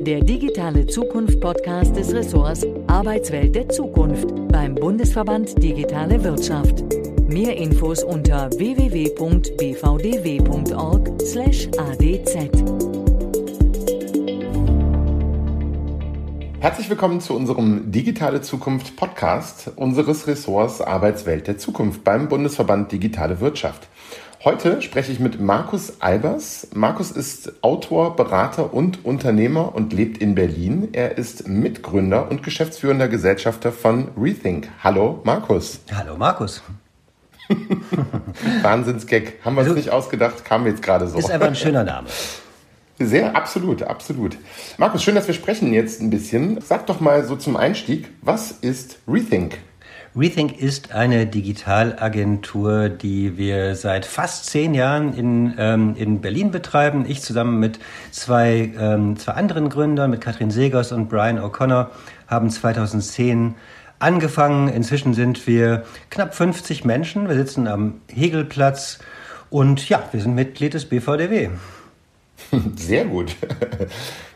der digitale Zukunft-Podcast des Ressorts Arbeitswelt der Zukunft beim Bundesverband Digitale Wirtschaft. Mehr Infos unter www.bvdw.org/adz. Herzlich willkommen zu unserem Digitale Zukunft Podcast unseres Ressorts Arbeitswelt der Zukunft beim Bundesverband Digitale Wirtschaft. Heute spreche ich mit Markus Albers. Markus ist Autor, Berater und Unternehmer und lebt in Berlin. Er ist Mitgründer und geschäftsführender Gesellschafter von Rethink. Hallo Markus. Hallo Markus. Wahnsinnsgag. Haben wir uns nicht ausgedacht, kam jetzt gerade so. Ist einfach ein schöner Name. Sehr, absolut, absolut. Markus, schön, dass wir sprechen jetzt ein bisschen. Sag doch mal so zum Einstieg, was ist Rethink? Rethink ist eine Digitalagentur, die wir seit fast zehn Jahren in, ähm, in Berlin betreiben. Ich zusammen mit zwei, ähm, zwei anderen Gründern, mit Katrin Segers und Brian O'Connor, haben 2010 angefangen. Inzwischen sind wir knapp 50 Menschen. Wir sitzen am Hegelplatz und ja, wir sind Mitglied des BVDW. Sehr gut.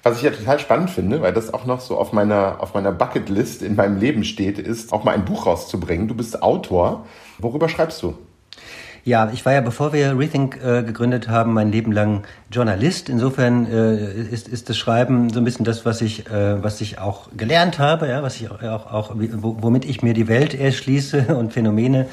Was ich ja total spannend finde, weil das auch noch so auf meiner, auf meiner Bucketlist in meinem Leben steht, ist auch mal ein Buch rauszubringen. Du bist Autor. Worüber schreibst du? Ja, ich war ja, bevor wir Rethink äh, gegründet haben, mein Leben lang Journalist. Insofern äh, ist, ist das Schreiben so ein bisschen das, was ich, äh, was ich auch gelernt habe, ja, was ich auch, auch, womit ich mir die Welt erschließe und Phänomene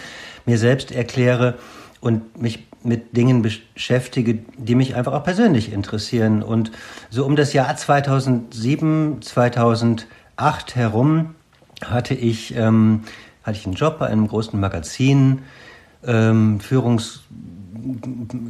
mir selbst erkläre und mich mit Dingen beschäftige, die mich einfach auch persönlich interessieren. Und so um das Jahr 2007, 2008 herum hatte ich, ähm, hatte ich einen Job bei einem großen Magazin, ähm, Führungs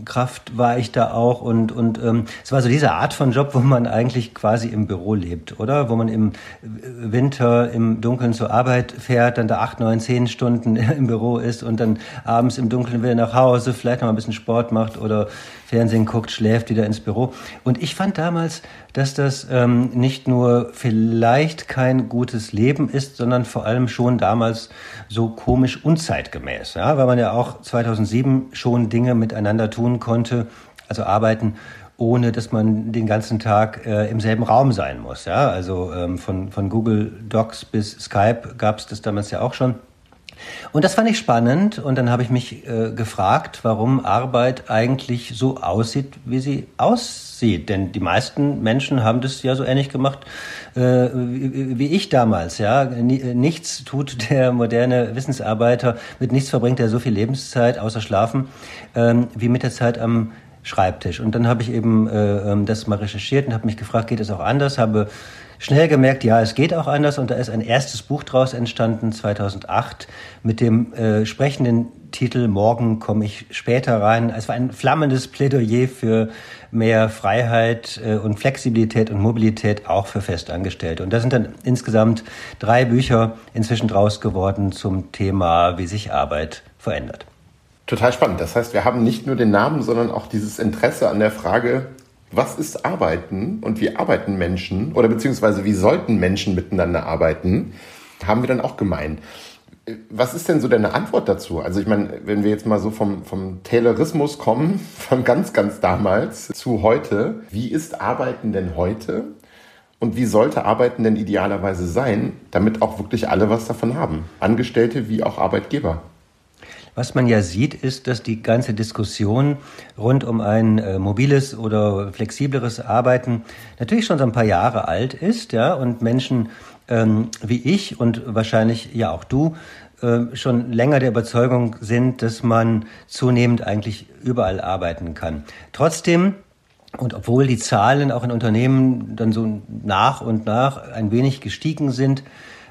Kraft war ich da auch und und ähm, es war so diese Art von Job, wo man eigentlich quasi im Büro lebt, oder? Wo man im Winter im Dunkeln zur Arbeit fährt, dann da acht, neun, zehn Stunden im Büro ist und dann abends im Dunkeln wieder nach Hause, vielleicht noch ein bisschen Sport macht oder Fernsehen guckt, schläft, wieder ins Büro. Und ich fand damals, dass das ähm, nicht nur vielleicht kein gutes Leben ist, sondern vor allem schon damals so komisch unzeitgemäß. Ja? Weil man ja auch 2007 schon Dinge miteinander tun konnte, also arbeiten, ohne dass man den ganzen Tag äh, im selben Raum sein muss. Ja? Also ähm, von, von Google Docs bis Skype gab es das damals ja auch schon. Und das fand ich spannend und dann habe ich mich äh, gefragt, warum Arbeit eigentlich so aussieht, wie sie aussieht. Denn die meisten Menschen haben das ja so ähnlich gemacht äh, wie, wie, ich damals. Ja, Nichts tut der moderne Wissensarbeiter, mit nichts verbringt er so viel Lebenszeit außer Schlafen ähm, wie mit der Zeit am Schreibtisch. Und dann habe ich eben äh, ähm, das mal recherchiert und habe mich gefragt, geht es auch anders? Habe schnell gemerkt, ja, es geht auch anders. Und da ist ein erstes Buch draus entstanden, 2008, mit dem äh, sprechenden Titel Morgen komme ich später rein. Es war ein flammendes Plädoyer für mehr Freiheit äh, und Flexibilität und Mobilität auch für Festangestellte. Und da sind dann insgesamt drei Bücher inzwischen draus geworden zum Thema, wie sich Arbeit verändert. Total spannend. Das heißt, wir haben nicht nur den Namen, sondern auch dieses Interesse an der Frage, was ist Arbeiten und wie arbeiten Menschen oder beziehungsweise wie sollten Menschen miteinander arbeiten, haben wir dann auch gemeint. Was ist denn so deine Antwort dazu? Also ich meine, wenn wir jetzt mal so vom, vom Taylorismus kommen, von ganz, ganz damals zu heute, wie ist Arbeiten denn heute? Und wie sollte Arbeiten denn idealerweise sein, damit auch wirklich alle was davon haben? Angestellte wie auch Arbeitgeber. Was man ja sieht, ist, dass die ganze Diskussion rund um ein äh, mobiles oder flexibleres Arbeiten natürlich schon so ein paar Jahre alt ist, ja, und Menschen ähm, wie ich und wahrscheinlich ja auch du äh, schon länger der Überzeugung sind, dass man zunehmend eigentlich überall arbeiten kann. Trotzdem und obwohl die Zahlen auch in Unternehmen dann so nach und nach ein wenig gestiegen sind,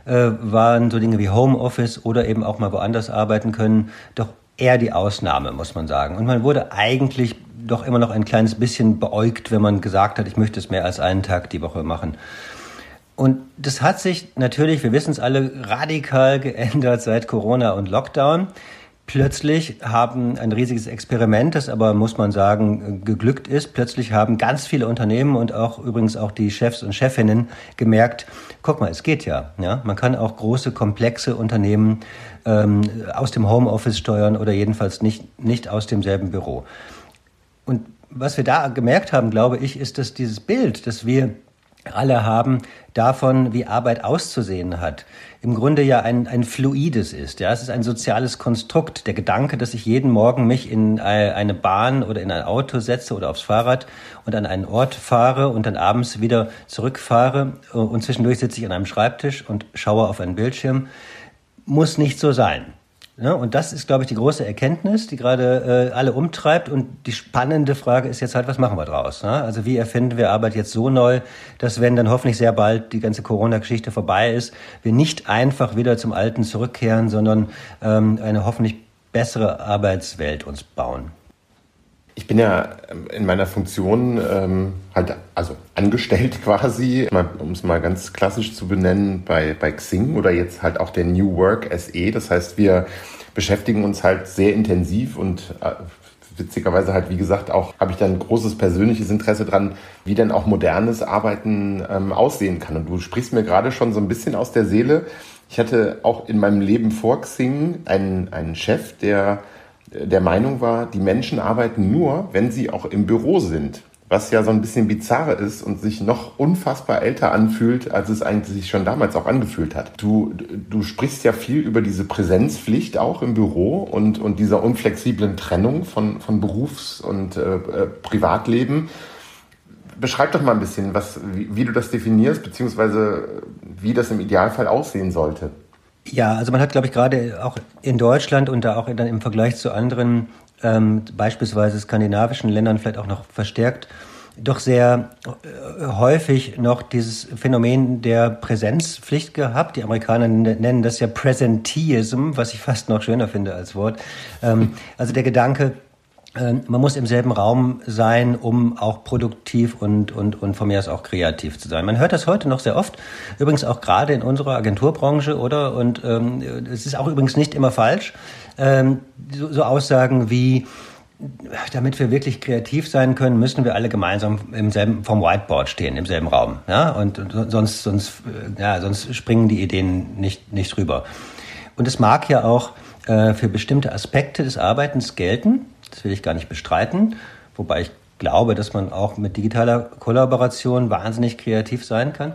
äh, waren so Dinge wie Homeoffice oder eben auch mal woanders arbeiten können, doch eher die Ausnahme, muss man sagen. Und man wurde eigentlich doch immer noch ein kleines bisschen beäugt, wenn man gesagt hat, ich möchte es mehr als einen Tag die Woche machen. Und das hat sich natürlich, wir wissen es alle, radikal geändert seit Corona und Lockdown plötzlich haben ein riesiges Experiment, das aber, muss man sagen, geglückt ist. Plötzlich haben ganz viele Unternehmen und auch übrigens auch die Chefs und Chefinnen gemerkt, guck mal, es geht ja. ja? Man kann auch große, komplexe Unternehmen ähm, aus dem Homeoffice steuern oder jedenfalls nicht, nicht aus demselben Büro. Und was wir da gemerkt haben, glaube ich, ist, dass dieses Bild, das wir alle haben davon, wie Arbeit auszusehen hat, im Grunde ja ein, ein fluides ist. Ja, es ist ein soziales Konstrukt. Der Gedanke, dass ich jeden Morgen mich in eine Bahn oder in ein Auto setze oder aufs Fahrrad und an einen Ort fahre und dann abends wieder zurückfahre und zwischendurch sitze ich an einem Schreibtisch und schaue auf einen Bildschirm, muss nicht so sein. Ja, und das ist, glaube ich, die große Erkenntnis, die gerade äh, alle umtreibt. Und die spannende Frage ist jetzt halt, was machen wir draus? Ne? Also wie erfinden wir Arbeit jetzt so neu, dass wenn dann hoffentlich sehr bald die ganze Corona-Geschichte vorbei ist, wir nicht einfach wieder zum Alten zurückkehren, sondern ähm, eine hoffentlich bessere Arbeitswelt uns bauen. Ich bin ja ähm, in meiner Funktion ähm, halt also angestellt quasi, um es mal ganz klassisch zu benennen, bei, bei Xing oder jetzt halt auch der New Work SE. Das heißt, wir beschäftigen uns halt sehr intensiv und äh, witzigerweise halt, wie gesagt, auch habe ich da ein großes persönliches Interesse dran, wie denn auch modernes Arbeiten ähm, aussehen kann. Und du sprichst mir gerade schon so ein bisschen aus der Seele. Ich hatte auch in meinem Leben vor Xing einen, einen Chef, der der Meinung war, die Menschen arbeiten nur, wenn sie auch im Büro sind. Was ja so ein bisschen bizarre ist und sich noch unfassbar älter anfühlt, als es eigentlich sich schon damals auch angefühlt hat. Du, du sprichst ja viel über diese Präsenzpflicht auch im Büro und, und dieser unflexiblen Trennung von, von Berufs- und äh, äh Privatleben. Beschreib doch mal ein bisschen, was, wie, wie du das definierst, beziehungsweise wie das im Idealfall aussehen sollte. Ja, also man hat, glaube ich, gerade auch in Deutschland und da auch dann im Vergleich zu anderen, ähm, beispielsweise skandinavischen Ländern vielleicht auch noch verstärkt, doch sehr äh, häufig noch dieses Phänomen der Präsenzpflicht gehabt. Die Amerikaner nennen das ja Presenteeism, was ich fast noch schöner finde als Wort. Ähm, also der Gedanke, man muss im selben Raum sein, um auch produktiv und, und, und von mir aus auch kreativ zu sein. Man hört das heute noch sehr oft, übrigens auch gerade in unserer Agenturbranche, oder? Und ähm, es ist auch übrigens nicht immer falsch. Ähm, so, so Aussagen wie, damit wir wirklich kreativ sein können, müssen wir alle gemeinsam im selben, vom Whiteboard stehen, im selben Raum. Ja? Und, und sonst, sonst, äh, ja, sonst springen die Ideen nicht, nicht rüber. Und es mag ja auch äh, für bestimmte Aspekte des Arbeitens gelten. Das will ich gar nicht bestreiten, wobei ich glaube, dass man auch mit digitaler Kollaboration wahnsinnig kreativ sein kann.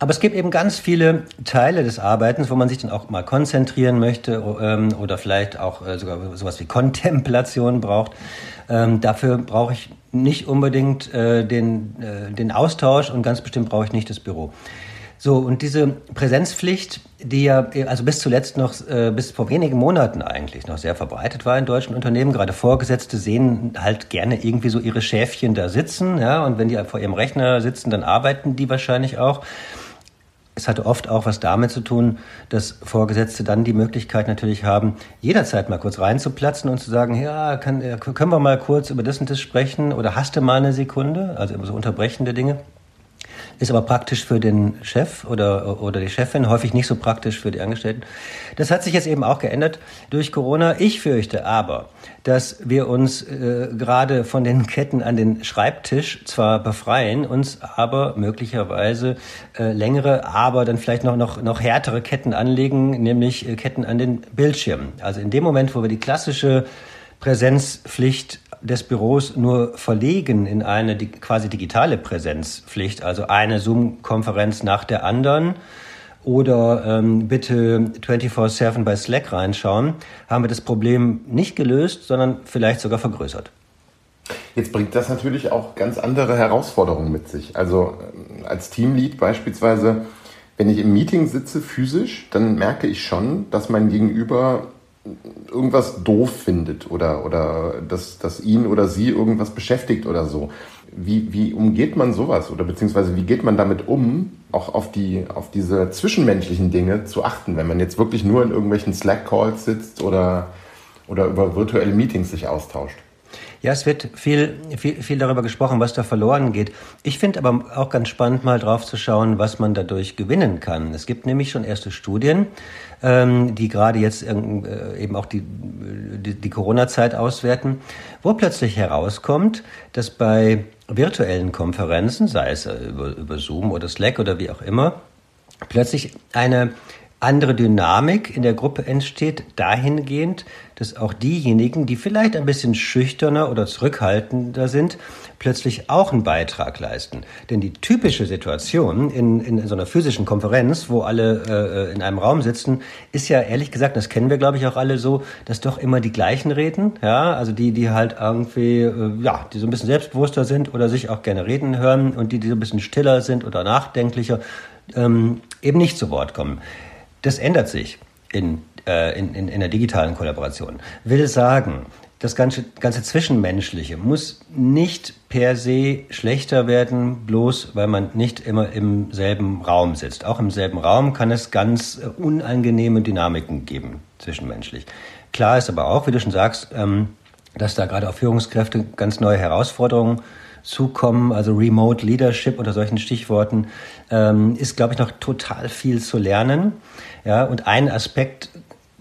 Aber es gibt eben ganz viele Teile des Arbeitens, wo man sich dann auch mal konzentrieren möchte ähm, oder vielleicht auch äh, sogar sowas wie Kontemplation braucht. Ähm, dafür brauche ich nicht unbedingt äh, den, äh, den Austausch und ganz bestimmt brauche ich nicht das Büro. So, und diese Präsenzpflicht, die ja also bis zuletzt noch, äh, bis vor wenigen Monaten eigentlich noch sehr verbreitet war in deutschen Unternehmen, gerade Vorgesetzte sehen halt gerne irgendwie so ihre Schäfchen da sitzen, ja, und wenn die vor ihrem Rechner sitzen, dann arbeiten die wahrscheinlich auch. Es hatte oft auch was damit zu tun, dass Vorgesetzte dann die Möglichkeit natürlich haben, jederzeit mal kurz reinzuplatzen und zu sagen, ja, kann, können wir mal kurz über das und das sprechen oder hast du mal eine Sekunde, also immer so unterbrechende Dinge ist aber praktisch für den Chef oder, oder die Chefin, häufig nicht so praktisch für die Angestellten. Das hat sich jetzt eben auch geändert durch Corona. Ich fürchte aber, dass wir uns äh, gerade von den Ketten an den Schreibtisch zwar befreien, uns aber möglicherweise äh, längere, aber dann vielleicht noch, noch, noch härtere Ketten anlegen, nämlich äh, Ketten an den Bildschirmen. Also in dem Moment, wo wir die klassische Präsenzpflicht des Büros nur verlegen in eine quasi digitale Präsenzpflicht, also eine Zoom-Konferenz nach der anderen oder ähm, bitte 24-7 bei Slack reinschauen, haben wir das Problem nicht gelöst, sondern vielleicht sogar vergrößert. Jetzt bringt das natürlich auch ganz andere Herausforderungen mit sich. Also ähm, als Teamlead beispielsweise, wenn ich im Meeting sitze physisch, dann merke ich schon, dass mein Gegenüber irgendwas doof findet oder, oder dass, dass ihn oder sie irgendwas beschäftigt oder so. Wie, wie umgeht man sowas oder beziehungsweise wie geht man damit um, auch auf, die, auf diese zwischenmenschlichen Dinge zu achten, wenn man jetzt wirklich nur in irgendwelchen Slack-Calls sitzt oder, oder über virtuelle Meetings sich austauscht? Ja, es wird viel, viel, viel darüber gesprochen, was da verloren geht. Ich finde aber auch ganz spannend, mal drauf zu schauen, was man dadurch gewinnen kann. Es gibt nämlich schon erste Studien, ähm, die gerade jetzt äh, eben auch die, die, die Corona-Zeit auswerten, wo plötzlich herauskommt, dass bei virtuellen Konferenzen, sei es über, über Zoom oder Slack oder wie auch immer, plötzlich eine andere Dynamik in der Gruppe entsteht, dahingehend, dass auch diejenigen, die vielleicht ein bisschen schüchterner oder zurückhaltender sind, plötzlich auch einen Beitrag leisten. Denn die typische Situation in, in so einer physischen Konferenz, wo alle äh, in einem Raum sitzen, ist ja ehrlich gesagt, das kennen wir glaube ich auch alle so, dass doch immer die gleichen reden, ja, also die, die halt irgendwie, äh, ja, die so ein bisschen selbstbewusster sind oder sich auch gerne reden hören und die, die so ein bisschen stiller sind oder nachdenklicher, ähm, eben nicht zu Wort kommen. Das ändert sich in, äh, in, in, in der digitalen Kollaboration. Will sagen, das ganze, ganze Zwischenmenschliche muss nicht per se schlechter werden, bloß weil man nicht immer im selben Raum sitzt. Auch im selben Raum kann es ganz äh, unangenehme Dynamiken geben, zwischenmenschlich. Klar ist aber auch, wie du schon sagst, ähm, dass da gerade auf Führungskräfte ganz neue Herausforderungen zukommen, also Remote Leadership unter solchen Stichworten, ähm, ist, glaube ich, noch total viel zu lernen. Ja, und ein Aspekt,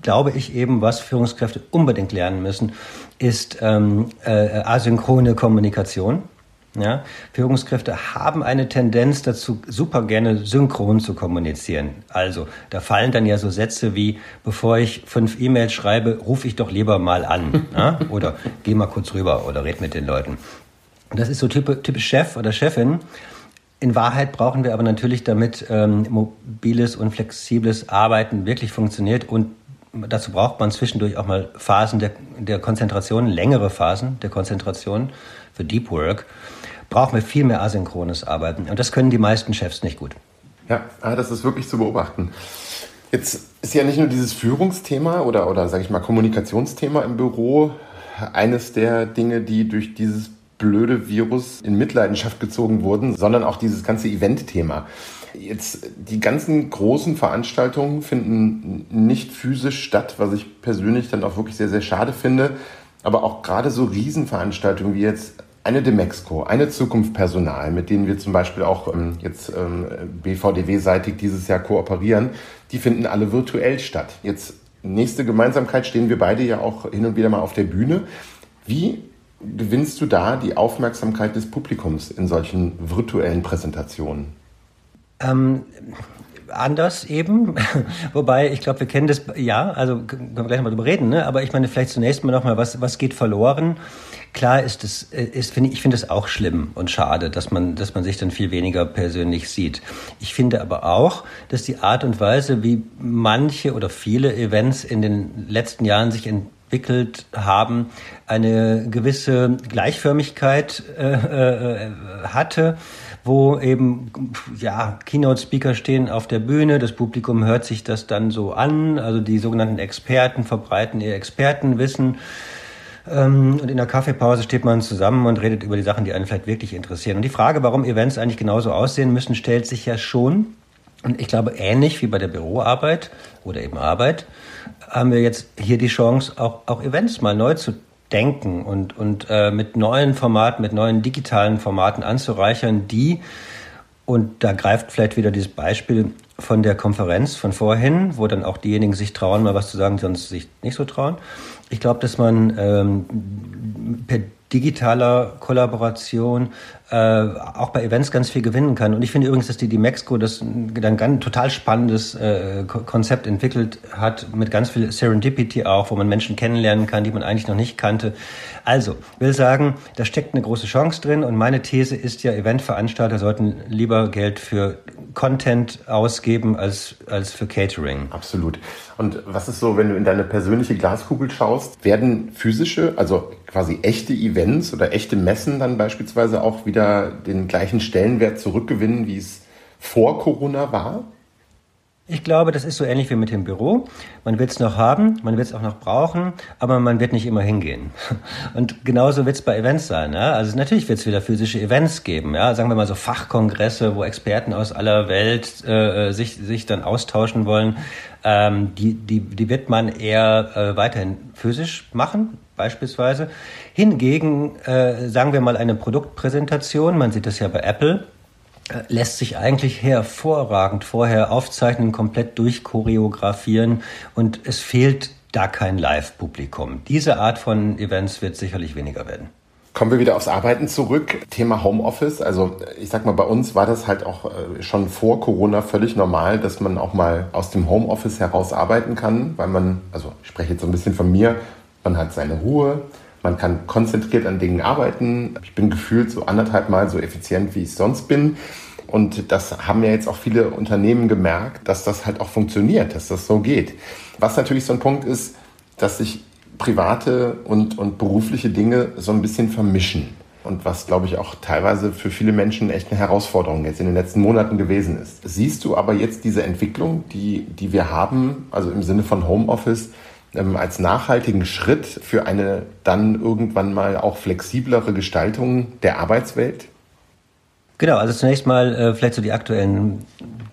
glaube ich eben, was Führungskräfte unbedingt lernen müssen, ist ähm, äh, asynchrone Kommunikation. Ja, Führungskräfte haben eine Tendenz dazu, super gerne synchron zu kommunizieren. Also, da fallen dann ja so Sätze wie, bevor ich fünf E-Mails schreibe, rufe ich doch lieber mal an. ja? Oder geh mal kurz rüber oder red mit den Leuten. Das ist so typisch Chef oder Chefin. In Wahrheit brauchen wir aber natürlich, damit ähm, mobiles und flexibles Arbeiten wirklich funktioniert und dazu braucht man zwischendurch auch mal Phasen der, der Konzentration, längere Phasen der Konzentration für Deep Work, brauchen wir viel mehr asynchrones Arbeiten. Und das können die meisten Chefs nicht gut. Ja, ah, das ist wirklich zu beobachten. Jetzt ist ja nicht nur dieses Führungsthema oder, oder sage ich mal, Kommunikationsthema im Büro eines der Dinge, die durch dieses blöde Virus in Mitleidenschaft gezogen wurden, sondern auch dieses ganze Event-Thema. Jetzt die ganzen großen Veranstaltungen finden nicht physisch statt, was ich persönlich dann auch wirklich sehr, sehr schade finde. Aber auch gerade so Riesenveranstaltungen wie jetzt eine Demexco, eine Zukunft Personal, mit denen wir zum Beispiel auch ähm, jetzt ähm, BVDW-seitig dieses Jahr kooperieren, die finden alle virtuell statt. Jetzt nächste Gemeinsamkeit stehen wir beide ja auch hin und wieder mal auf der Bühne. Wie gewinnst du da die Aufmerksamkeit des Publikums in solchen virtuellen Präsentationen? Ähm, anders eben. Wobei, ich glaube, wir kennen das, ja, also können wir gleich mal drüber reden, ne? aber ich meine, vielleicht zunächst mal nochmal, was, was geht verloren? Klar ist es, ist, finde ich, ich finde es auch schlimm und schade, dass man, dass man sich dann viel weniger persönlich sieht. Ich finde aber auch, dass die Art und Weise, wie manche oder viele Events in den letzten Jahren sich entwickelt haben, eine gewisse Gleichförmigkeit äh, äh, hatte wo eben ja Keynote-Speaker stehen auf der Bühne, das Publikum hört sich das dann so an, also die sogenannten Experten verbreiten ihr Expertenwissen. Ähm, und in der Kaffeepause steht man zusammen und redet über die Sachen, die einen vielleicht wirklich interessieren. Und die Frage, warum Events eigentlich genauso aussehen müssen, stellt sich ja schon. Und ich glaube, ähnlich wie bei der Büroarbeit oder eben Arbeit, haben wir jetzt hier die Chance, auch, auch Events mal neu zu denken und, und äh, mit neuen Formaten, mit neuen digitalen Formaten anzureichern, die, und da greift vielleicht wieder dieses Beispiel von der Konferenz von vorhin, wo dann auch diejenigen sich trauen, mal was zu sagen, die sonst sich nicht so trauen. Ich glaube, dass man ähm, per digitaler Kollaboration äh, auch bei Events ganz viel gewinnen kann. Und ich finde übrigens, dass die, Mexico das ein ganz total spannendes äh, Konzept entwickelt hat, mit ganz viel Serendipity auch, wo man Menschen kennenlernen kann, die man eigentlich noch nicht kannte. Also, will sagen, da steckt eine große Chance drin und meine These ist ja, Eventveranstalter sollten lieber Geld für Content ausgeben als, als für Catering. Absolut. Und was ist so, wenn du in deine persönliche Glaskugel schaust, werden physische, also quasi echte Events oder echte Messen dann beispielsweise auch wieder den gleichen Stellenwert zurückgewinnen, wie es vor Corona war? Ich glaube, das ist so ähnlich wie mit dem Büro. Man wird es noch haben, man wird es auch noch brauchen, aber man wird nicht immer hingehen. Und genauso wird es bei Events sein. Ja? Also natürlich wird es wieder physische Events geben. Ja? Sagen wir mal so Fachkongresse, wo Experten aus aller Welt äh, sich, sich dann austauschen wollen. Ähm, die, die, die wird man eher äh, weiterhin physisch machen, beispielsweise. Hingegen, äh, sagen wir mal eine Produktpräsentation, man sieht das ja bei Apple, lässt sich eigentlich hervorragend vorher aufzeichnen, komplett durchchoreografieren und es fehlt da kein Live-Publikum. Diese Art von Events wird sicherlich weniger werden. Kommen wir wieder aufs Arbeiten zurück. Thema Homeoffice. Also ich sag mal, bei uns war das halt auch äh, schon vor Corona völlig normal, dass man auch mal aus dem Homeoffice heraus arbeiten kann, weil man, also ich spreche jetzt so ein bisschen von mir, man hat seine Ruhe, man kann konzentriert an Dingen arbeiten. Ich bin gefühlt so anderthalb Mal so effizient, wie ich sonst bin. Und das haben ja jetzt auch viele Unternehmen gemerkt, dass das halt auch funktioniert, dass das so geht. Was natürlich so ein Punkt ist, dass sich private und, und berufliche Dinge so ein bisschen vermischen. Und was, glaube ich, auch teilweise für viele Menschen echt eine Herausforderung jetzt in den letzten Monaten gewesen ist. Siehst du aber jetzt diese Entwicklung, die, die wir haben, also im Sinne von Homeoffice, ähm, als nachhaltigen Schritt für eine dann irgendwann mal auch flexiblere Gestaltung der Arbeitswelt? Genau, also zunächst mal äh, vielleicht so die aktuellen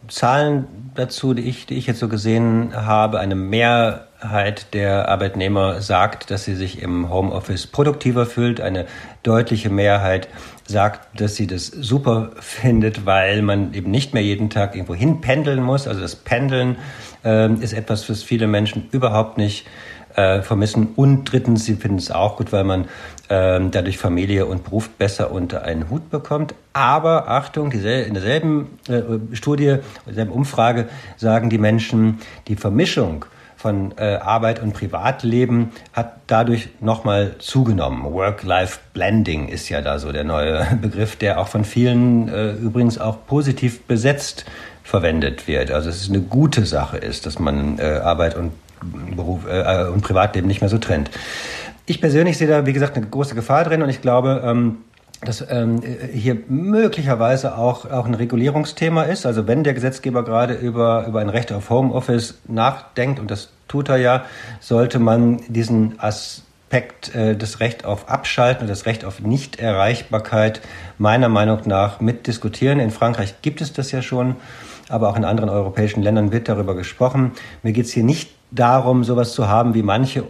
Zahlen dazu, die ich, die ich jetzt so gesehen habe. Eine Mehrheit der Arbeitnehmer sagt, dass sie sich im Homeoffice produktiver fühlt. Eine deutliche Mehrheit sagt, dass sie das super findet, weil man eben nicht mehr jeden Tag irgendwo hin pendeln muss. Also das Pendeln äh, ist etwas, was viele Menschen überhaupt nicht äh, vermissen. Und drittens, sie finden es auch gut, weil man ähm, dadurch Familie und Beruf besser unter einen Hut bekommt. Aber Achtung, in derselben äh, Studie, in derselben Umfrage sagen die Menschen, die Vermischung von äh, Arbeit und Privatleben hat dadurch nochmal zugenommen. Work-Life-Blending ist ja da so der neue Begriff, der auch von vielen äh, übrigens auch positiv besetzt verwendet wird. Also es ist eine gute Sache ist, dass man äh, Arbeit und Beruf äh, und Privatleben nicht mehr so trennt. Ich persönlich sehe da, wie gesagt, eine große Gefahr drin und ich glaube, ähm, dass ähm, hier möglicherweise auch, auch ein Regulierungsthema ist. Also wenn der Gesetzgeber gerade über, über ein Recht auf Homeoffice nachdenkt, und das tut er ja, sollte man diesen Aspekt äh, das Recht auf Abschalten und das Recht auf Nichterreichbarkeit meiner Meinung nach mitdiskutieren. In Frankreich gibt es das ja schon, aber auch in anderen europäischen Ländern wird darüber gesprochen. Mir geht es hier nicht darum, sowas zu haben wie manche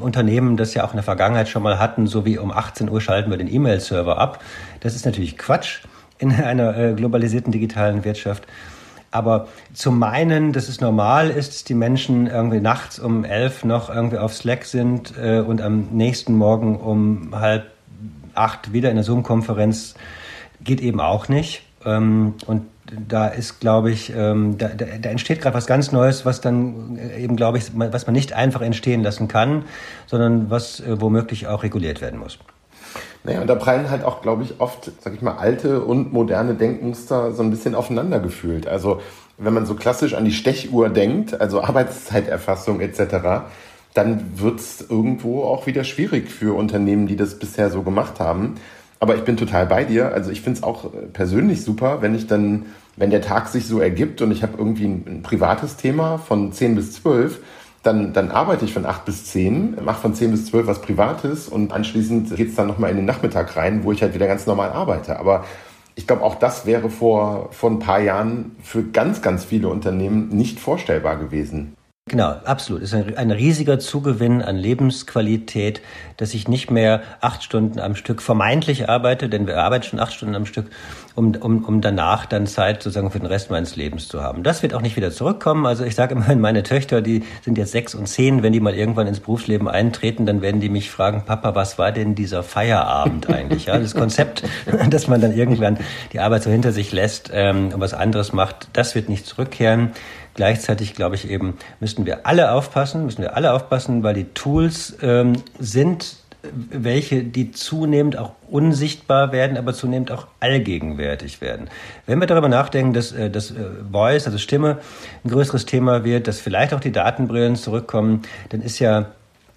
Unternehmen das ja auch in der Vergangenheit schon mal hatten, so wie um 18 Uhr schalten wir den E-Mail-Server ab. Das ist natürlich Quatsch in einer äh, globalisierten digitalen Wirtschaft. Aber zu meinen, dass es normal ist, dass die Menschen irgendwie nachts um elf noch irgendwie auf Slack sind äh, und am nächsten Morgen um halb acht wieder in der Zoom-Konferenz, geht eben auch nicht. Ähm, und da ist, glaube ich, ähm, da, da, da entsteht gerade was ganz Neues, was dann äh, eben, glaube ich, was man nicht einfach entstehen lassen kann, sondern was äh, womöglich auch reguliert werden muss. Naja, und da prallen halt auch, glaube ich, oft, sag ich mal, alte und moderne Denkmuster so ein bisschen aufeinander gefühlt. Also wenn man so klassisch an die Stechuhr denkt, also Arbeitszeiterfassung etc., dann wird es irgendwo auch wieder schwierig für Unternehmen, die das bisher so gemacht haben. Aber ich bin total bei dir. Also ich finde es auch äh, persönlich super, wenn ich dann, wenn der Tag sich so ergibt und ich habe irgendwie ein, ein, privates Thema von 10 bis 12, dann, dann arbeite ich von 8 bis 10, mache von 10 bis 12 was Privates und anschließend geht es dann nochmal in den Nachmittag rein, wo ich halt wieder ganz normal arbeite. Aber ich glaube, auch das wäre vor, vor ein paar Jahren für ganz, ganz viele Unternehmen nicht vorstellbar gewesen. Genau, absolut. Es ist ein, ein, riesiger Zugewinn an Lebensqualität, dass ich nicht mehr acht Stunden am Stück vermeintlich arbeite, denn wir arbeiten schon acht Stunden am Stück, um, um, um danach dann Zeit sozusagen für den Rest meines Lebens zu haben. Das wird auch nicht wieder zurückkommen. Also ich sage immerhin, meine Töchter, die sind jetzt sechs und zehn, wenn die mal irgendwann ins Berufsleben eintreten, dann werden die mich fragen, Papa, was war denn dieser Feierabend eigentlich? Ja, das Konzept, dass man dann irgendwann die Arbeit so hinter sich lässt ähm, und was anderes macht, das wird nicht zurückkehren. Gleichzeitig glaube ich eben, müssten wir alle aufpassen, müssen wir alle aufpassen, weil die Tools ähm, sind welche, die zunehmend auch unsichtbar werden, aber zunehmend auch allgegenwärtig werden. Wenn wir darüber nachdenken, dass, äh, dass äh, Voice, also Stimme, ein größeres Thema wird, dass vielleicht auch die Datenbrillen zurückkommen, dann ist ja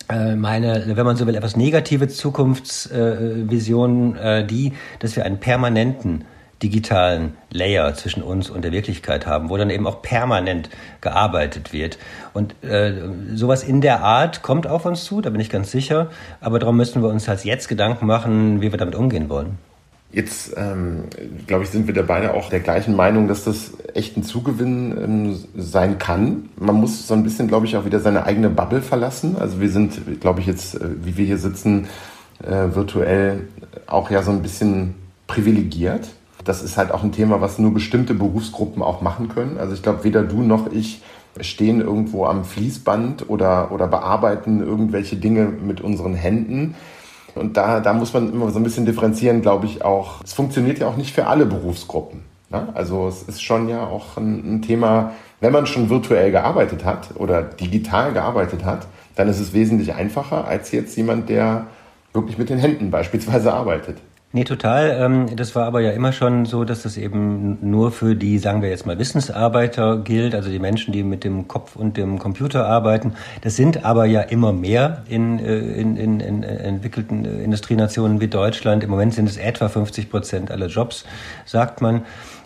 äh, meine, wenn man so will, etwas negative Zukunftsvision die, dass wir einen permanenten digitalen Layer zwischen uns und der Wirklichkeit haben, wo dann eben auch permanent gearbeitet wird. Und äh, sowas in der Art kommt auf uns zu, da bin ich ganz sicher. Aber darum müssen wir uns halt jetzt Gedanken machen, wie wir damit umgehen wollen. Jetzt, ähm, glaube ich, sind wir da beide auch der gleichen Meinung, dass das echt ein Zugewinn ähm, sein kann. Man muss so ein bisschen, glaube ich, auch wieder seine eigene Bubble verlassen. Also wir sind, glaube ich, jetzt, äh, wie wir hier sitzen, äh, virtuell auch ja so ein bisschen privilegiert das ist halt auch ein Thema, was nur bestimmte Berufsgruppen auch machen können. Also ich glaube, weder du noch ich stehen irgendwo am Fließband oder, oder bearbeiten irgendwelche Dinge mit unseren Händen. Und da, da muss man immer so ein bisschen differenzieren, glaube ich, auch. Es funktioniert ja auch nicht für alle Berufsgruppen. Ne? Also es ist schon ja auch ein, ein Thema, wenn man schon virtuell gearbeitet hat oder digital gearbeitet hat, dann ist es wesentlich einfacher als jetzt jemand, der wirklich mit den Händen beispielsweise arbeitet. Nee, total. Ähm, das war aber ja immer schon so, dass das eben nur für die, sagen wir jetzt mal, Wissensarbeiter gilt, also die Menschen, die mit dem Kopf und dem Computer arbeiten. Das sind aber ja immer mehr in, äh, in, in, in entwickelten Industrienationen wie Deutschland. Im Moment sind es etwa 50 Prozent aller Jobs, sagt man.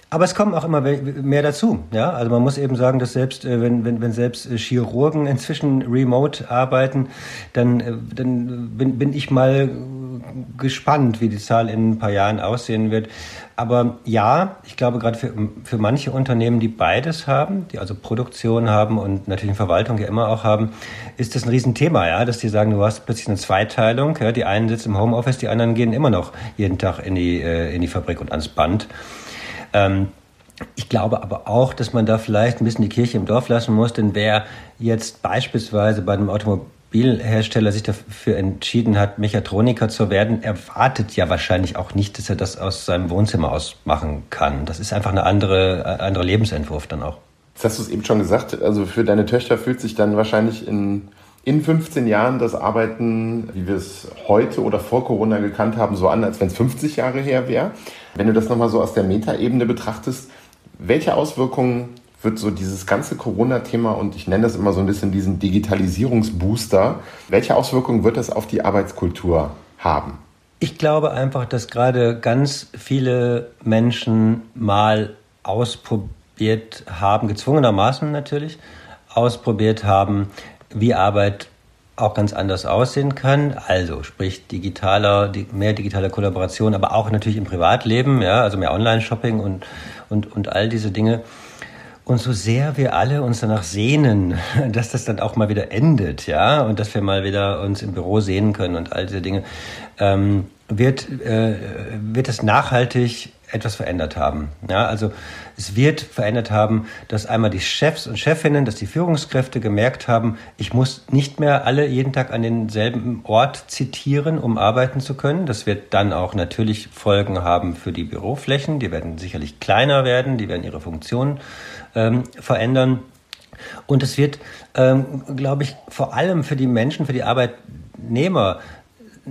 Aber es kommen auch immer mehr dazu. Ja? Also man muss eben sagen, dass selbst äh, wenn, wenn, wenn selbst äh, Chirurgen inzwischen remote arbeiten, dann, äh, dann bin, bin ich mal gespannt, wie die Zahl in ein paar Jahren aussehen wird. Aber ja, ich glaube gerade für, für manche Unternehmen, die beides haben, die also Produktion haben und natürlich Verwaltung ja immer auch haben, ist das ein Riesenthema, ja, dass die sagen, du hast plötzlich eine Zweiteilung. Ja? Die einen sitzen im Homeoffice, die anderen gehen immer noch jeden Tag in die, in die Fabrik und ans Band. Ähm, ich glaube aber auch, dass man da vielleicht ein bisschen die Kirche im Dorf lassen muss, denn wer jetzt beispielsweise bei einem Automobilhersteller sich dafür entschieden hat, Mechatroniker zu werden, erwartet ja wahrscheinlich auch nicht, dass er das aus seinem Wohnzimmer aus machen kann. Das ist einfach eine andere, äh, andere Lebensentwurf dann auch. Jetzt hast du es eben schon gesagt, also für deine Töchter fühlt sich dann wahrscheinlich in, in 15 Jahren das Arbeiten, wie wir es heute oder vor Corona gekannt haben, so an, als wenn es 50 Jahre her wäre. Wenn du das nochmal so aus der Metaebene betrachtest, welche Auswirkungen wird so dieses ganze Corona-Thema und ich nenne das immer so ein bisschen diesen Digitalisierungsbooster, welche Auswirkungen wird das auf die Arbeitskultur haben? Ich glaube einfach, dass gerade ganz viele Menschen mal ausprobiert haben, gezwungenermaßen natürlich, ausprobiert haben, wie Arbeit auch ganz anders aussehen kann. Also sprich digitaler, mehr digitale Kollaboration, aber auch natürlich im Privatleben, ja, also mehr Online-Shopping und, und, und all diese Dinge. Und so sehr wir alle uns danach sehnen, dass das dann auch mal wieder endet, ja, und dass wir mal wieder uns im Büro sehen können und all diese Dinge, ähm, wird, äh, wird es nachhaltig etwas verändert haben. Ja, also es wird verändert haben, dass einmal die Chefs und Chefinnen, dass die Führungskräfte gemerkt haben, ich muss nicht mehr alle jeden Tag an denselben Ort zitieren, um arbeiten zu können. Das wird dann auch natürlich Folgen haben für die Büroflächen. Die werden sicherlich kleiner werden, die werden ihre Funktion ähm, verändern. Und es wird, ähm, glaube ich, vor allem für die Menschen, für die Arbeitnehmer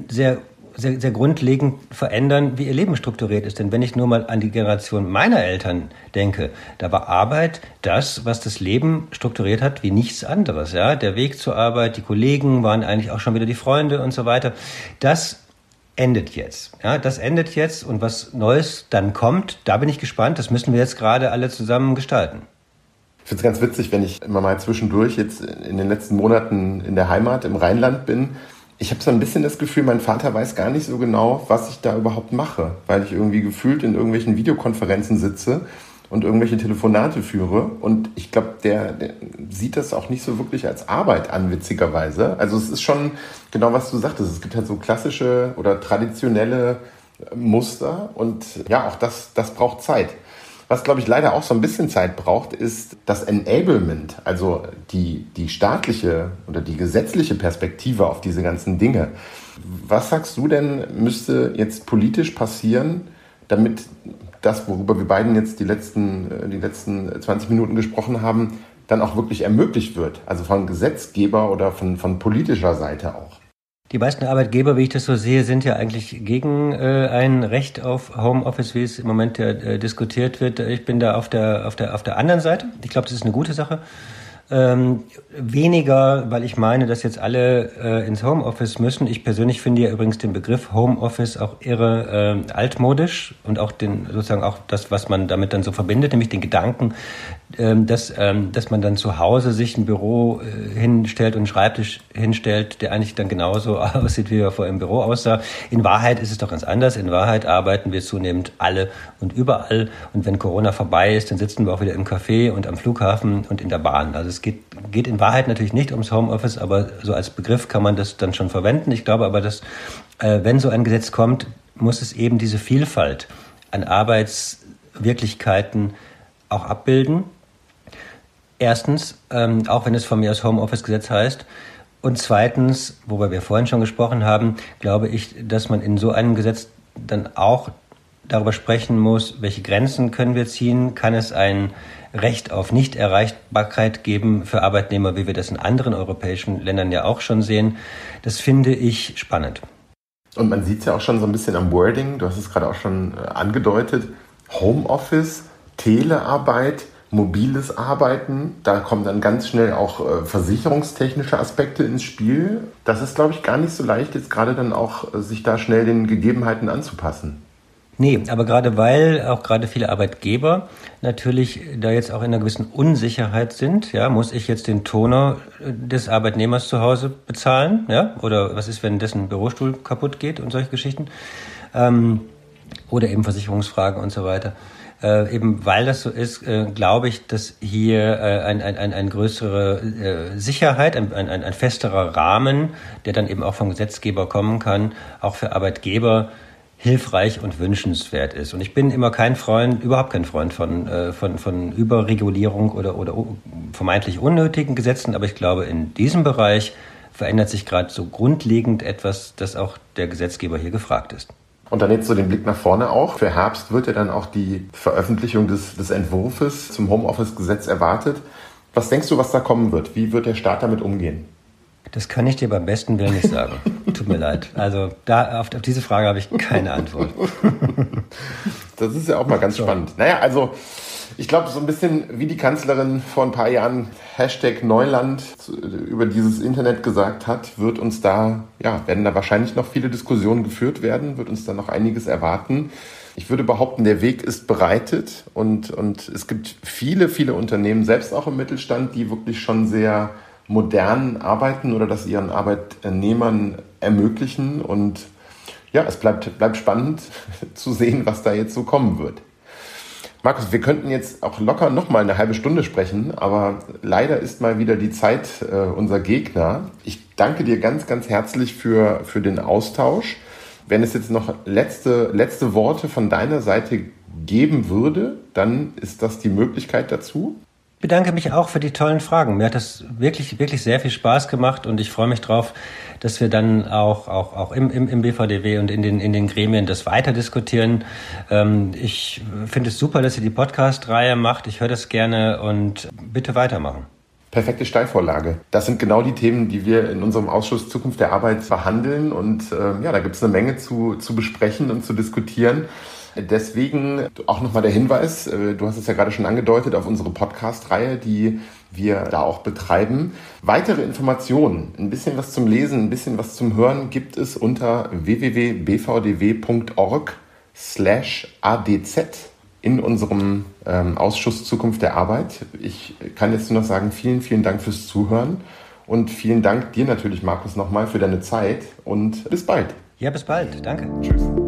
sehr sehr, sehr grundlegend verändern, wie ihr Leben strukturiert ist. Denn wenn ich nur mal an die Generation meiner Eltern denke, da war Arbeit das, was das Leben strukturiert hat, wie nichts anderes. Ja, der Weg zur Arbeit, die Kollegen waren eigentlich auch schon wieder die Freunde und so weiter. Das endet jetzt. Ja, das endet jetzt und was Neues dann kommt, da bin ich gespannt. Das müssen wir jetzt gerade alle zusammen gestalten. Ich finde es ganz witzig, wenn ich immer mal zwischendurch jetzt in den letzten Monaten in der Heimat im Rheinland bin ich habe so ein bisschen das Gefühl, mein Vater weiß gar nicht so genau, was ich da überhaupt mache, weil ich irgendwie gefühlt in irgendwelchen Videokonferenzen sitze und irgendwelche Telefonate führe. Und ich glaube, der, der, sieht das auch nicht so wirklich als Arbeit an, witzigerweise. Also es ist schon genau, was du sagtest. Es gibt halt so klassische oder traditionelle Muster und ja, auch das, das braucht Zeit. Was, glaube ich, leider auch so ein bisschen Zeit braucht, ist das Enablement, also die, die staatliche oder die gesetzliche Perspektive auf diese ganzen Dinge. Was sagst du denn, müsste jetzt politisch passieren, damit das, worüber wir beiden jetzt die letzten, äh, die letzten 20 Minuten gesprochen haben, dann auch wirklich ermöglicht wird? Also von Gesetzgeber oder von, von politischer Seite auch. Die meisten Arbeitgeber, wie ich das so sehe, sind ja eigentlich gegen äh, ein Recht auf Homeoffice, wie es im Moment ja, äh, diskutiert wird. Ich bin da auf der, auf der, auf der anderen Seite. Ich glaube, das ist eine gute Sache. Ähm, weniger, weil ich meine, dass jetzt alle äh, ins Homeoffice müssen. Ich persönlich finde ja übrigens den Begriff Homeoffice auch irre äh, altmodisch und auch den sozusagen auch das, was man damit dann so verbindet, nämlich den Gedanken, dass, ähm, dass man dann zu Hause sich ein Büro äh, hinstellt und einen Schreibtisch hinstellt, der eigentlich dann genauso aussieht, wie er vor im Büro aussah. In Wahrheit ist es doch ganz anders. In Wahrheit arbeiten wir zunehmend alle und überall. Und wenn Corona vorbei ist, dann sitzen wir auch wieder im Café und am Flughafen und in der Bahn. Also es geht, geht in Wahrheit natürlich nicht ums Homeoffice, aber so als Begriff kann man das dann schon verwenden. Ich glaube aber, dass äh, wenn so ein Gesetz kommt, muss es eben diese Vielfalt an Arbeitswirklichkeiten auch abbilden Erstens, ähm, auch wenn es von mir aus Homeoffice-Gesetz heißt, Und zweitens, worüber wir vorhin schon gesprochen haben, glaube ich, dass man in so einem Gesetz dann auch darüber sprechen muss, welche Grenzen können wir ziehen, kann es ein Recht auf Nichterreichbarkeit geben für Arbeitnehmer, wie wir das in anderen europäischen Ländern ja auch schon sehen. Das finde ich spannend. Und man sieht es ja auch schon so ein bisschen am Wording, du hast es gerade auch schon äh, angedeutet, Homeoffice, Telearbeit, mobiles Arbeiten, da kommen dann ganz schnell auch äh, versicherungstechnische Aspekte ins Spiel. Das ist, glaube ich, gar nicht so leicht, jetzt gerade dann auch äh, sich da schnell den Gegebenheiten anzupassen. Nee, aber gerade weil auch gerade viele Arbeitgeber natürlich da jetzt auch in einer gewissen Unsicherheit sind, ja, muss ich jetzt den Toner des Arbeitnehmers zu Hause bezahlen, ja, oder was ist, wenn dessen Bürostuhl kaputt geht und solche Geschichten, ähm, oder eben Versicherungsfragen und so weiter. Äh, eben weil das so ist, äh, glaube ich, dass hier äh, ein, ein, ein, größere äh, Sicherheit, ein, ein, ein festerer Rahmen, der dann eben auch vom Gesetzgeber kommen kann, auch für Arbeitgeber hilfreich und wünschenswert ist. Und ich bin immer kein Freund, überhaupt kein Freund von, äh, von, von Überregulierung oder, oder vermeintlich unnötigen Gesetzen, aber ich glaube, in diesem Bereich verändert sich gerade so grundlegend etwas, dass auch der Gesetzgeber hier gefragt ist. Und dann jetzt so den Blick nach vorne auch. Für Herbst wird ja dann auch die Veröffentlichung des, des Entwurfs zum Homeoffice-Gesetz erwartet. Was denkst du, was da kommen wird? Wie wird der Staat damit umgehen? Das kann ich dir beim besten Willen nicht sagen. Tut mir leid. Also da, auf, auf diese Frage habe ich keine Antwort. das ist ja auch mal ganz so. spannend. Naja, also ich glaube, so ein bisschen wie die Kanzlerin vor ein paar Jahren Hashtag Neuland über dieses Internet gesagt hat, wird uns da, ja, werden da wahrscheinlich noch viele Diskussionen geführt werden, wird uns da noch einiges erwarten. Ich würde behaupten, der Weg ist bereitet und, und es gibt viele, viele Unternehmen, selbst auch im Mittelstand, die wirklich schon sehr modern arbeiten oder das ihren Arbeitnehmern ermöglichen. Und ja, es bleibt, bleibt spannend zu sehen, was da jetzt so kommen wird. Markus, wir könnten jetzt auch locker noch mal eine halbe Stunde sprechen, aber leider ist mal wieder die Zeit äh, unser Gegner. Ich danke dir ganz, ganz herzlich für, für den Austausch. Wenn es jetzt noch letzte, letzte Worte von deiner Seite geben würde, dann ist das die Möglichkeit dazu bedanke mich auch für die tollen Fragen. Mir hat das wirklich, wirklich sehr viel Spaß gemacht und ich freue mich drauf, dass wir dann auch, auch, auch im, im, im BVDW und in den, in den Gremien das weiter diskutieren. Ähm, ich finde es super, dass ihr die Podcast-Reihe macht. Ich höre das gerne und bitte weitermachen. Perfekte Steilvorlage. Das sind genau die Themen, die wir in unserem Ausschuss Zukunft der Arbeit behandeln. Und äh, ja, da gibt es eine Menge zu, zu besprechen und zu diskutieren. Deswegen auch nochmal der Hinweis, äh, du hast es ja gerade schon angedeutet, auf unsere Podcast-Reihe, die wir da auch betreiben. Weitere Informationen, ein bisschen was zum Lesen, ein bisschen was zum Hören gibt es unter www.bvdw.org slash adz in unserem ähm, Ausschuss Zukunft der Arbeit. Ich kann jetzt nur noch sagen, vielen, vielen Dank fürs Zuhören und vielen Dank dir natürlich, Markus, nochmal für deine Zeit und bis bald. Ja, bis bald. Danke. Tschüss.